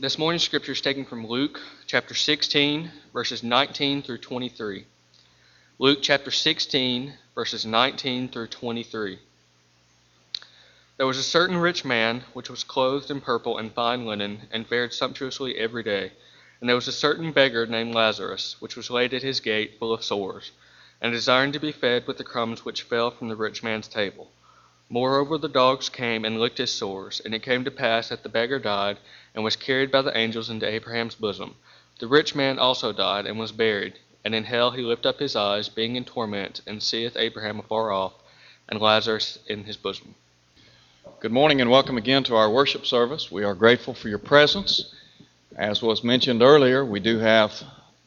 This morning's scripture is taken from Luke chapter 16, verses 19 through 23. Luke chapter 16, verses 19 through 23. There was a certain rich man which was clothed in purple and fine linen, and fared sumptuously every day. And there was a certain beggar named Lazarus, which was laid at his gate, full of sores, and desiring to be fed with the crumbs which fell from the rich man's table. Moreover, the dogs came and licked his sores. And it came to pass that the beggar died, and was carried by the angels into Abraham's bosom. The rich man also died, and was buried. And in hell he lift up his eyes, being in torment, and seeth Abraham afar off, and Lazarus in his bosom. Good morning, and welcome again to our worship service. We are grateful for your presence. As was mentioned earlier, we do have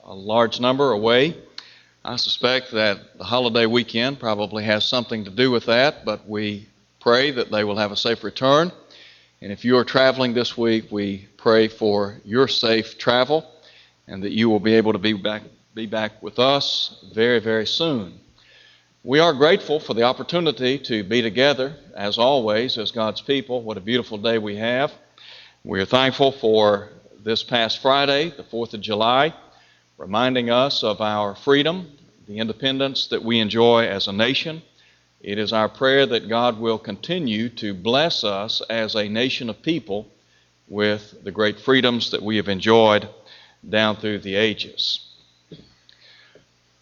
a large number away. I suspect that the holiday weekend probably has something to do with that, but we pray that they will have a safe return. And if you are traveling this week, we pray for your safe travel and that you will be able to be back, be back with us very, very soon. We are grateful for the opportunity to be together, as always, as God's people. What a beautiful day we have. We are thankful for this past Friday, the 4th of July, reminding us of our freedom, the independence that we enjoy as a nation. It is our prayer that God will continue to bless us as a nation of people with the great freedoms that we have enjoyed down through the ages.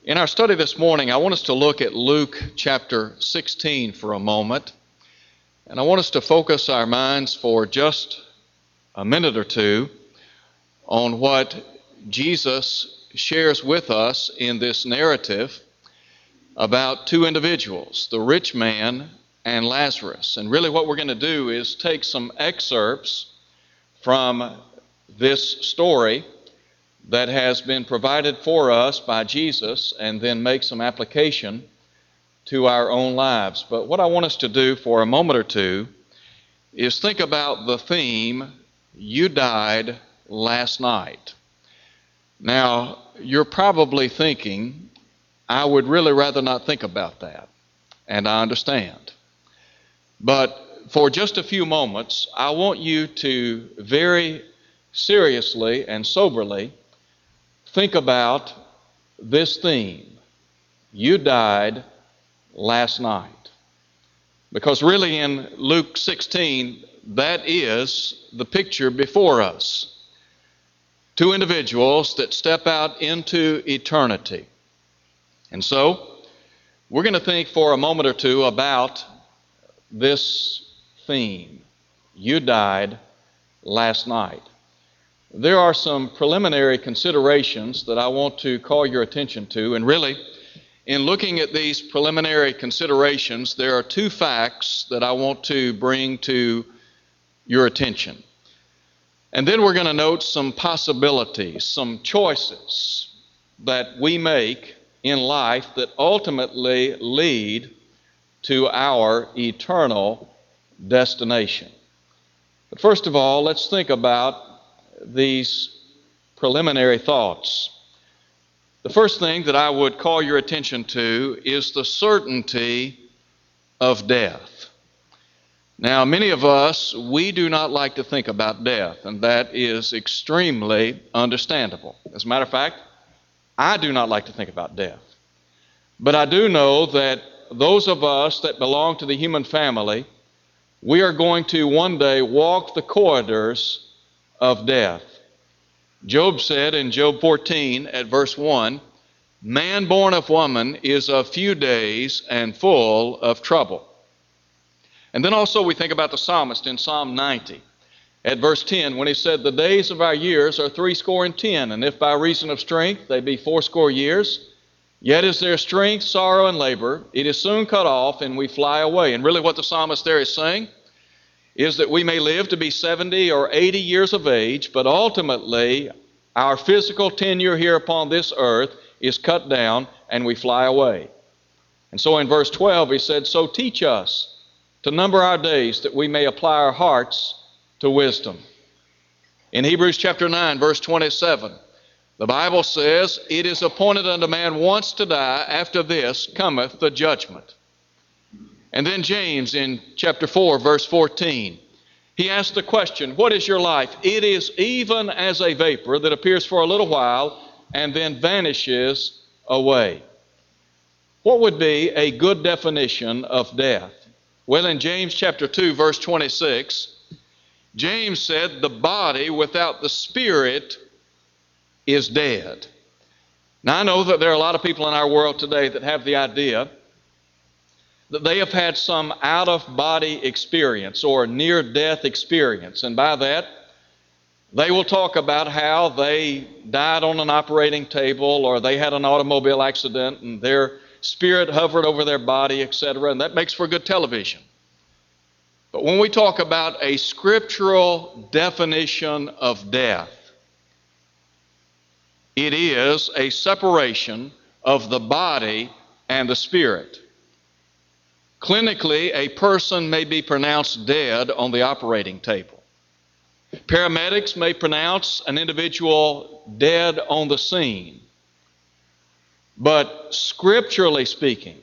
In our study this morning, I want us to look at Luke chapter 16 for a moment. And I want us to focus our minds for just a minute or two on what Jesus shares with us in this narrative about two individuals, the rich man and Lazarus. And really, what we're going to do is take some excerpts from this story that has been provided for us by Jesus and then make some application to our own lives. But what I want us to do for a moment or two is think about the theme, You Died Last Night. Now, you're probably thinking, I would really rather not think about that, and I understand. But for just a few moments, I want you to very seriously and soberly think about this theme. You died last night. Because really, in Luke 16, that is the picture before us. Two individuals that step out into eternity. And so, we're going to think for a moment or two about this theme. You died last night. There are some preliminary considerations that I want to call your attention to, and really, in looking at these preliminary considerations, there are two facts that I want to bring to your attention. And then we're going to note some possibilities, some choices that we make in life that ultimately lead to our eternal destination. But first of all, let's think about these preliminary thoughts. The first thing that I would call your attention to is the certainty of death. Now, many of us, we do not like to think about death, and that is extremely understandable. As a matter of fact, I do not like to think about death. But I do know that those of us that belong to the human family, we are going to one day walk the corridors of death. Job said in Job 14 at verse 1 Man born of woman is of few days and full of trouble. And then also we think about the psalmist in Psalm 90 at verse 10 when he said, The days of our years are threescore and ten, and if by reason of strength they be fourscore years, yet is there strength, sorrow, and labor, it is soon cut off, and we fly away. And really, what the psalmist there is saying is that we may live to be 70 or 80 years of age, but ultimately our physical tenure here upon this earth is cut down and we fly away. And so in verse 12, he said, So teach us to number our days that we may apply our hearts to wisdom. In Hebrews chapter 9, verse 27, the Bible says, It is appointed unto man once to die, after this cometh the judgment. And then James in chapter 4, verse 14, he asked the question, What is your life? It is even as a vapor that appears for a little while and then vanishes away. What would be a good definition of death? Well, in James chapter 2, verse 26, James said, The body without the spirit is dead. Now, I know that there are a lot of people in our world today that have the idea that they have had some out of body experience or near death experience. And by that, they will talk about how they died on an operating table or they had an automobile accident and their spirit hovered over their body, etc. And that makes for good television. But when we talk about a scriptural definition of death, it is a separation of the body and the spirit. Clinically, a person may be pronounced dead on the operating table. Paramedics may pronounce an individual dead on the scene. But scripturally speaking,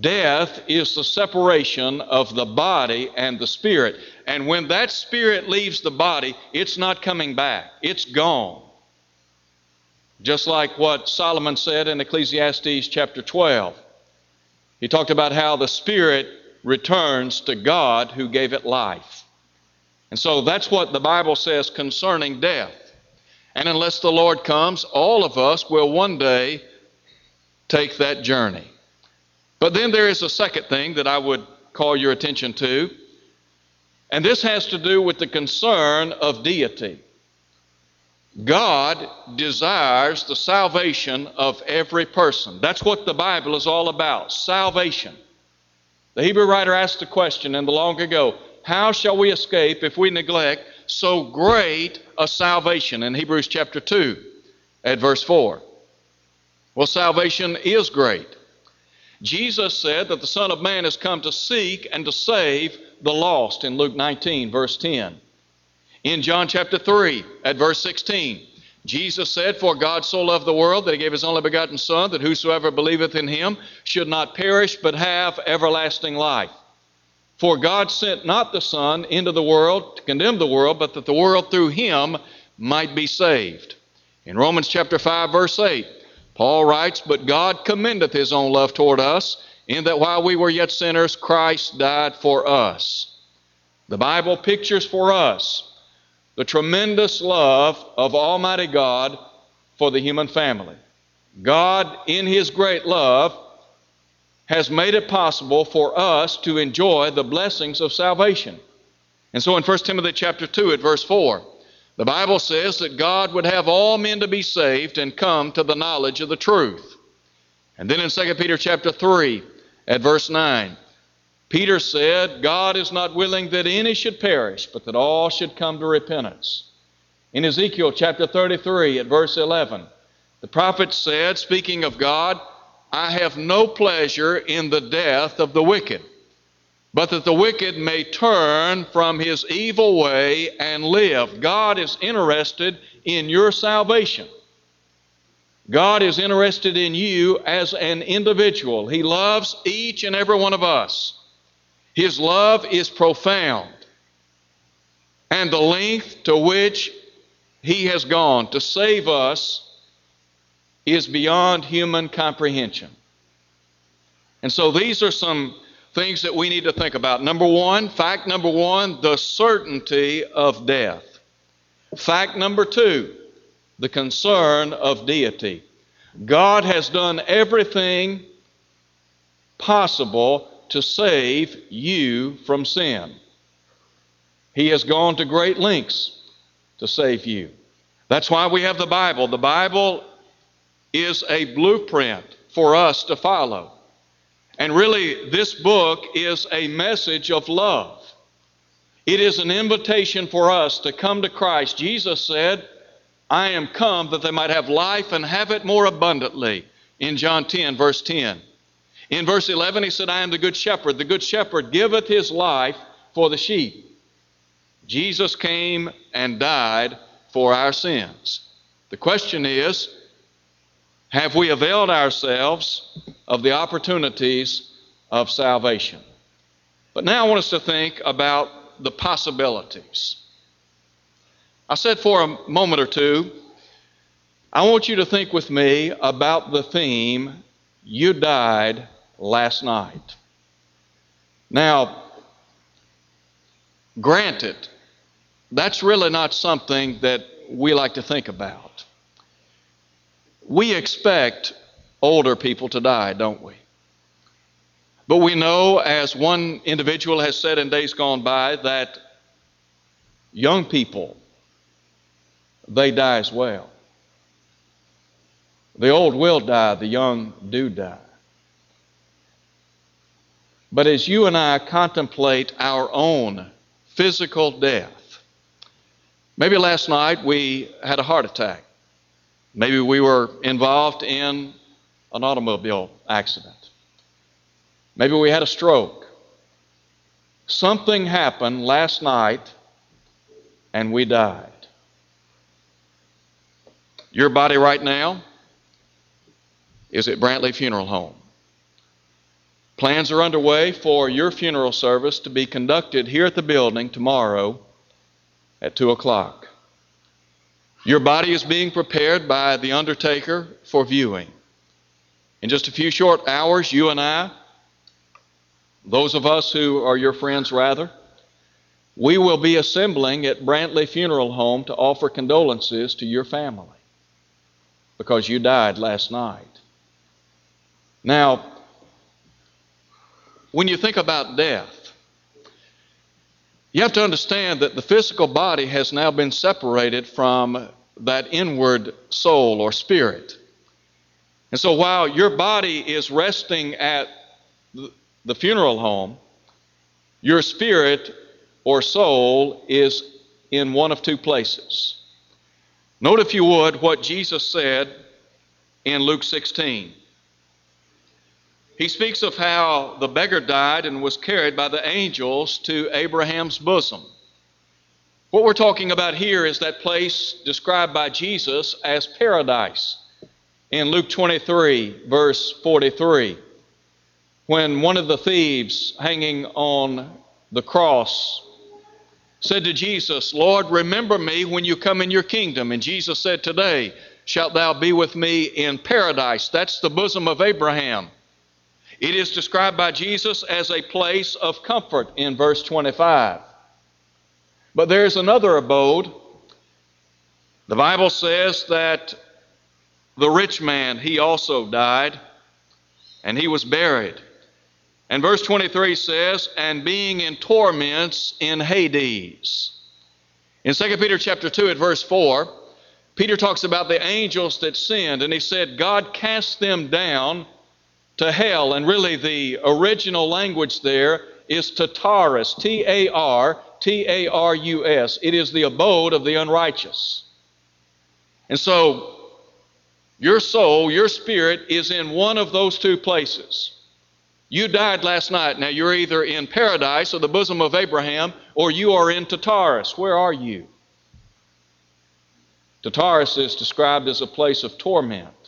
death is the separation of the body and the spirit. And when that spirit leaves the body, it's not coming back, it's gone. Just like what Solomon said in Ecclesiastes chapter 12. He talked about how the spirit returns to God who gave it life. And so that's what the Bible says concerning death. And unless the Lord comes, all of us will one day take that journey. But then there is a second thing that I would call your attention to, and this has to do with the concern of deity. God desires the salvation of every person. That's what the Bible is all about salvation. The Hebrew writer asked the question in the long ago how shall we escape if we neglect so great a salvation? In Hebrews chapter 2 at verse 4. Well, salvation is great. Jesus said that the Son of Man has come to seek and to save the lost in Luke 19, verse 10. In John chapter 3, at verse 16, Jesus said, For God so loved the world that he gave his only begotten Son, that whosoever believeth in him should not perish, but have everlasting life. For God sent not the Son into the world to condemn the world, but that the world through him might be saved. In Romans chapter 5, verse 8, Paul writes, But God commendeth his own love toward us, in that while we were yet sinners, Christ died for us. The Bible pictures for us the tremendous love of Almighty God for the human family. God, in His great love, has made it possible for us to enjoy the blessings of salvation. And so in 1 Timothy chapter 2 at verse 4, the Bible says that God would have all men to be saved and come to the knowledge of the truth. And then in 2 Peter chapter 3 at verse 9, Peter said, God is not willing that any should perish, but that all should come to repentance. In Ezekiel chapter 33 at verse 11, the prophet said, speaking of God, I have no pleasure in the death of the wicked but that the wicked may turn from his evil way and live. God is interested in your salvation. God is interested in you as an individual. He loves each and every one of us. His love is profound. And the length to which He has gone to save us is beyond human comprehension. And so these are some things that we need to think about. Number one, fact number one, the certainty of death. Fact number two, the concern of deity. God has done everything possible to save you from sin. He has gone to great lengths to save you. That's why we have the Bible. The Bible is a blueprint for us to follow. And really, this book is a message of love. It is an invitation for us to come to Christ. Jesus said, I am come that they might have life and have it more abundantly, in John 10, verse 10. In verse 11, he said, I am the good shepherd. The good shepherd giveth his life for the sheep. Jesus came and died for our sins. The question is, have we availed ourselves of the opportunities of salvation? But now I want us to think about the possibilities. I said for a moment or two, I want you to think with me about the theme, You Died Last Night. Now, granted, that's really not something that we like to think about. We expect older people to die, don't we? But we know, as one individual has said in days gone by, that young people, they die as well. The old will die, the young do die. But as you and I contemplate our own physical death, maybe last night we had a heart attack. Maybe we were involved in an automobile accident. Maybe we had a stroke. Something happened last night and we died. Your body right now is at Brantley Funeral Home. Plans are underway for your funeral service to be conducted here at the building tomorrow at 2 o'clock. Your body is being prepared by the undertaker for viewing. In just a few short hours, you and I those of us who are your friends, rather, we will be assembling at Brantley Funeral Home to offer condolences to your family because you died last night. Now, when you think about death, you have to understand that the physical body has now been separated from that inward soul or spirit. And so while your body is resting at the funeral home, your spirit or soul is in one of two places. Note, if you would, what Jesus said in Luke 16. He speaks of how the beggar died and was carried by the angels to Abraham's bosom. What we're talking about here is that place described by Jesus as paradise in Luke 23, verse 43 when one of the thieves hanging on the cross said to Jesus, Lord, remember me when you come in your kingdom. And Jesus said, Today shalt thou be with me in paradise. That's the bosom of Abraham. It is described by Jesus as a place of comfort in verse 25. But there's another abode. The Bible says that the rich man, he also died, and he was buried. And verse 23 says, and being in torments in Hades. In 2 Peter chapter 2 at verse 4, Peter talks about the angels that sinned, and he said, God cast them down to hell. And really, the original language there is Tartarus, T A R T A R U S. It is the abode of the unrighteous. And so, your soul, your spirit is in one of those two places. You died last night. Now you're either in paradise or the bosom of Abraham, or you are in Tartarus. Where are you? Tartarus is described as a place of torment.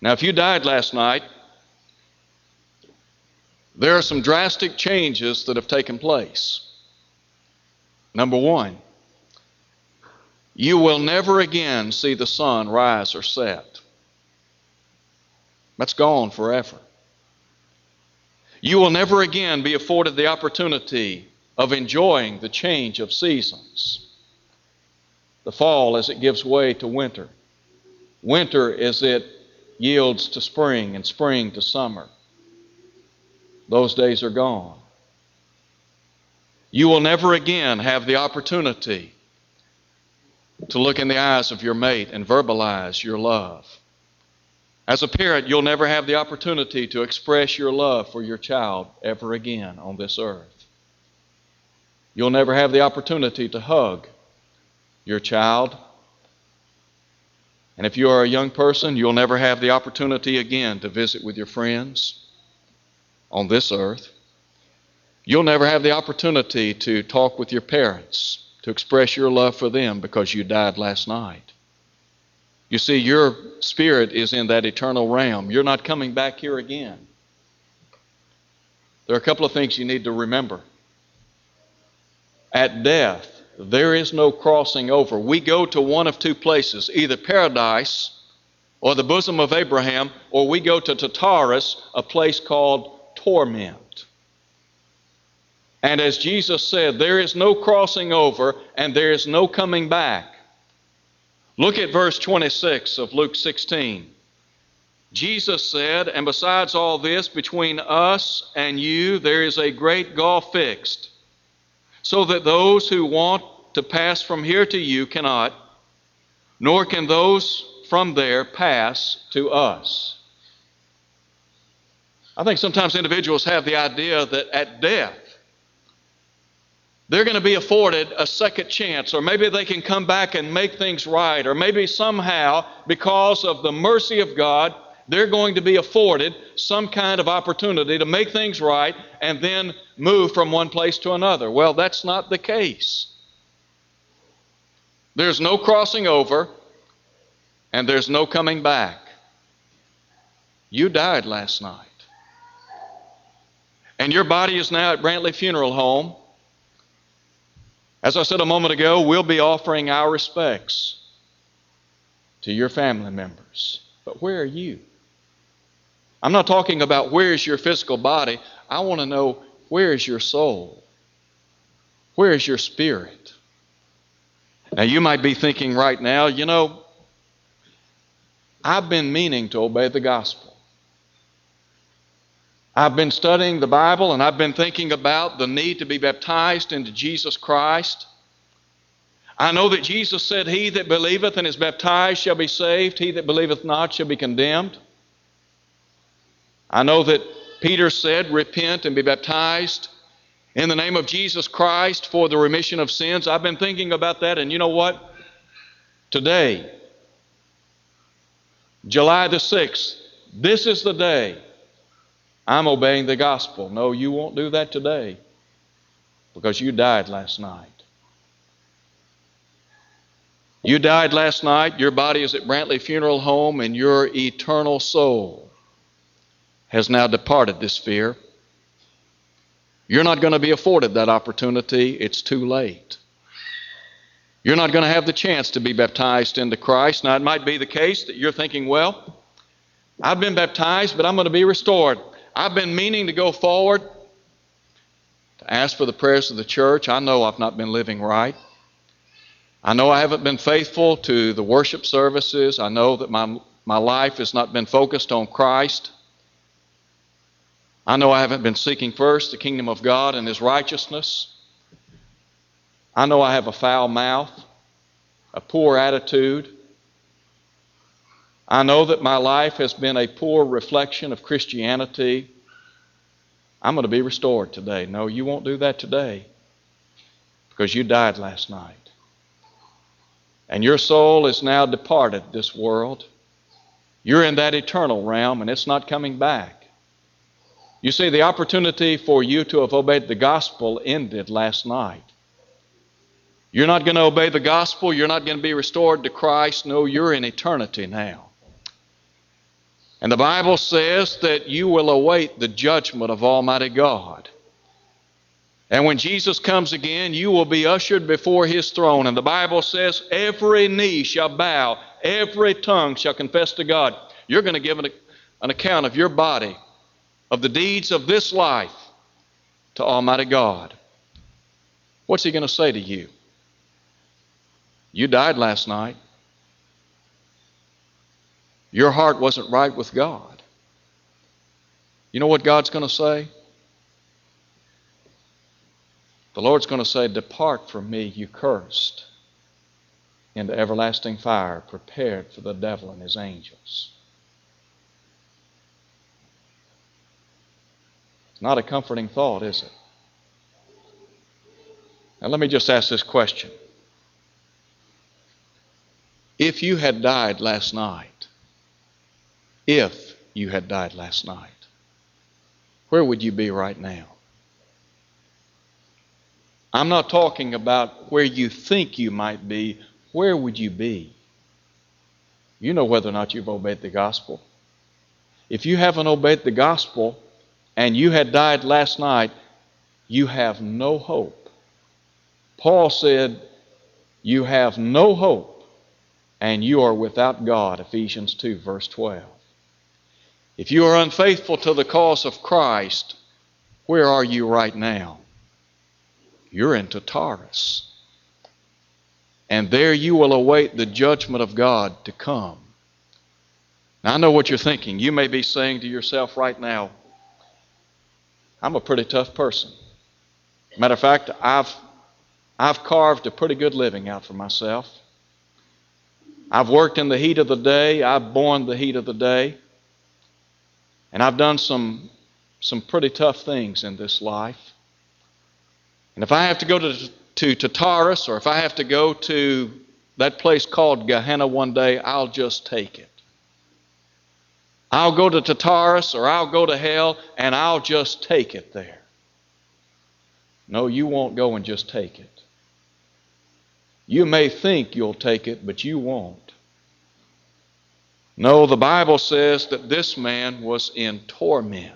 Now, if you died last night, there are some drastic changes that have taken place. Number one, you will never again see the sun rise or set. That's gone forever. You will never again be afforded the opportunity of enjoying the change of seasons. The fall as it gives way to winter, winter as it yields to spring, and spring to summer. Those days are gone. You will never again have the opportunity to look in the eyes of your mate and verbalize your love. As a parent, you'll never have the opportunity to express your love for your child ever again on this earth. You'll never have the opportunity to hug your child. And if you are a young person, you'll never have the opportunity again to visit with your friends on this earth. You'll never have the opportunity to talk with your parents, to express your love for them because you died last night. You see, your spirit is in that eternal realm. You're not coming back here again. there are a couple of things you need to remember. At death, there is no crossing over. We go to one of two places either paradise or the bosom of Abraham, or we go to Tartarus, a place called torment. And as Jesus said, there is no crossing over and there is no coming back. Look at verse 26 of Luke 16. Jesus said, And besides all this, between us and you there is a great gulf fixed, so that those who want to pass from here to you cannot, nor can those from there pass to us. I think sometimes individuals have the idea that at death, they're going to be afforded a second chance, or maybe they can come back and make things right, or maybe somehow, because of the mercy of God, they're going to be afforded some kind of opportunity to make things right and then move from one place to another. Well, that's not the case. There's no crossing over, and there's no coming back. You died last night. And your body is now at Brantley Funeral Home. As I said a moment ago, we'll be offering our respects to your family members. But where are you? I'm not talking about where is your physical body. I want to know where is your soul? Where is your spirit? Now, you might be thinking right now, you know, I've been meaning to obey the gospel. I've been studying the Bible and I've been thinking about the need to be baptized into Jesus Christ. I know that Jesus said, He that believeth and is baptized shall be saved, he that believeth not shall be condemned. I know that Peter said, Repent and be baptized in the name of Jesus Christ for the remission of sins. I've been thinking about that, and you know what? Today, July the 6th, this is the day I'm obeying the gospel. No, you won't do that today because you died last night. You died last night. Your body is at Brantley Funeral Home, and your eternal soul has now departed this sphere. You're not going to be afforded that opportunity. It's too late. You're not going to have the chance to be baptized into Christ. Now, it might be the case that you're thinking, well, I've been baptized, but I'm going to be restored. I've been meaning to go forward to ask for the prayers of the church. I know I've not been living right. I know I haven't been faithful to the worship services. I know that my, my life has not been focused on Christ. I know I haven't been seeking first the kingdom of God and His righteousness. I know I have a foul mouth, a poor attitude. I know that my life has been a poor reflection of Christianity. I'm going to be restored today. No, you won't do that today because you died last night. And your soul is now departed this world. You're in that eternal realm and it's not coming back. You see, the opportunity for you to have obeyed the gospel ended last night. You're not going to obey the gospel. You're not going to be restored to Christ. No, you're in eternity now. And the Bible says that you will await the judgment of Almighty God. And when Jesus comes again, you will be ushered before his throne. And the Bible says, every knee shall bow, every tongue shall confess to God. You're going to give an, an account of your body, of the deeds of this life to Almighty God. What's he going to say to you? You died last night. Your heart wasn't right with God. You know what God's going to say? The Lord's going to say, Depart from me, you cursed, into everlasting fire prepared for the devil and his angels. Not a comforting thought, is it? Now, let me just ask this question if you had died last night, if you had died last night, where would you be right now? I'm not talking about where you think you might be. Where would you be? You know whether or not you've obeyed the gospel. If you haven't obeyed the gospel, and you had died last night, you have no hope. Paul said, You have no hope, and you are without God. Ephesians 2, verse 12. If you are unfaithful to the cause of Christ, where are you right now? You're in Tartarus. And there you will await the judgment of God to come. Now, I know what you're thinking. You may be saying to yourself right now, I'm a pretty tough person. Matter of fact, I've, I've carved a pretty good living out for myself. I've worked in the heat of the day, I've borne the heat of the day, and I've done some, some pretty tough things in this life. And if I have to go to, to Tartarus or if I have to go to that place called Gehenna one day, I'll just take it. I'll go to Tartarus or I'll go to hell and I'll just take it there. No, you won't go and just take it. You may think you'll take it, but you won't. No, the Bible says that this man was in torment.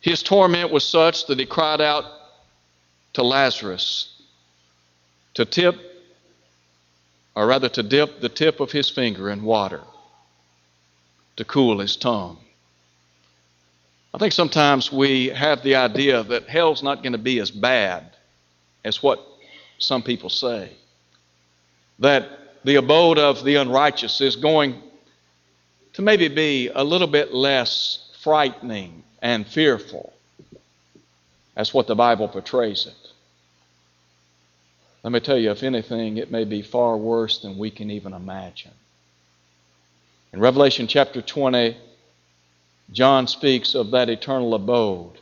His torment was such that he cried out, to Lazarus to tip, or rather to dip the tip of his finger in water to cool his tongue. I think sometimes we have the idea that hell's not going to be as bad as what some people say. That the abode of the unrighteous is going to maybe be a little bit less frightening and fearful. That's what the Bible portrays it. Let me tell you, if anything, it may be far worse than we can even imagine. In Revelation chapter 20, John speaks of that eternal abode.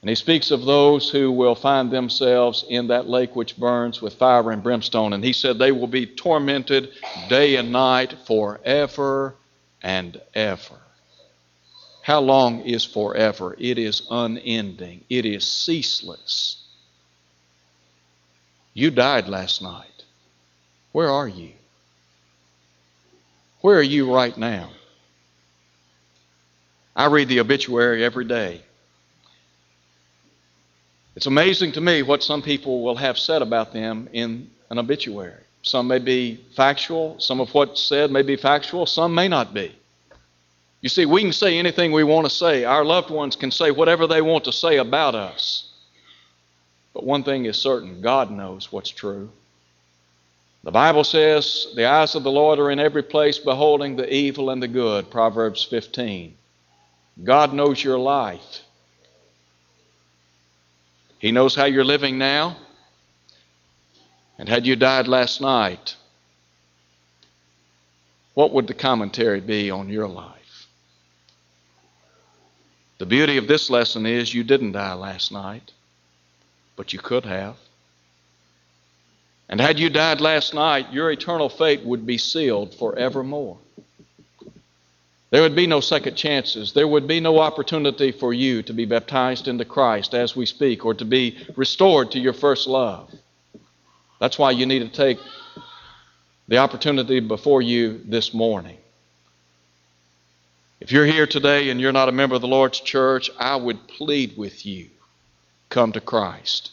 And he speaks of those who will find themselves in that lake which burns with fire and brimstone. And he said they will be tormented day and night forever and ever. How long is forever? It is unending, it is ceaseless. You died last night. Where are you? Where are you right now? I read the obituary every day. It's amazing to me what some people will have said about them in an obituary. Some may be factual, some of what's said may be factual, some may not be. You see, we can say anything we want to say. Our loved ones can say whatever they want to say about us. But one thing is certain God knows what's true. The Bible says, The eyes of the Lord are in every place, beholding the evil and the good. Proverbs 15. God knows your life. He knows how you're living now. And had you died last night, what would the commentary be on your life? The beauty of this lesson is you didn't die last night but you could have. And had you died last night, your eternal fate would be sealed forevermore. There would be no second chances. There would be no opportunity for you to be baptized into Christ as we speak or to be restored to your first love. That's why you need to take the opportunity before you this morning. If you're here today and you're not a member of the Lord's church, I would plead with you come to Christ.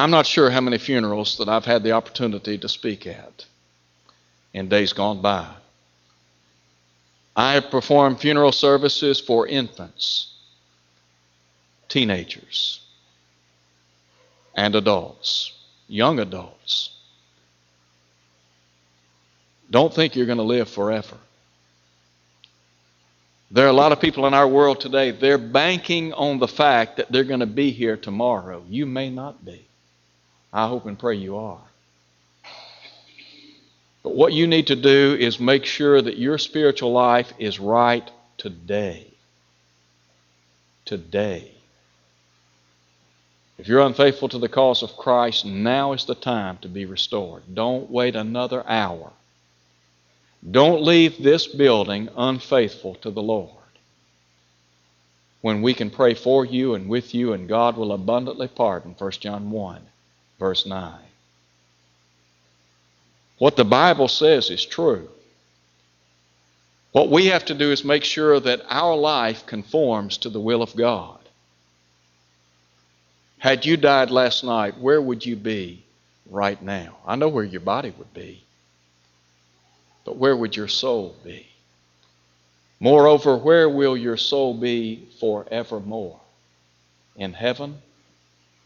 I'm not sure how many funerals that I've had the opportunity to speak at in days gone by. I have performed funeral services for infants, teenagers, and adults, young adults. Don't think you're going to live forever. There are a lot of people in our world today, they're banking on the fact that they're going to be here tomorrow. You may not be. I hope and pray you are. But what you need to do is make sure that your spiritual life is right today. Today. If you're unfaithful to the cause of Christ, now is the time to be restored. Don't wait another hour. Don't leave this building unfaithful to the Lord. When we can pray for you and with you, and God will abundantly pardon, 1 John 1, verse 9. What the Bible says is true. What we have to do is make sure that our life conforms to the will of God. Had you died last night, where would you be right now? I know where your body would be, but where would your soul be? Moreover, where will your soul be forevermore? In heaven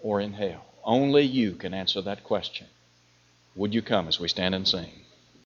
or in hell? Only you can answer that question. Would you come as we stand and sing?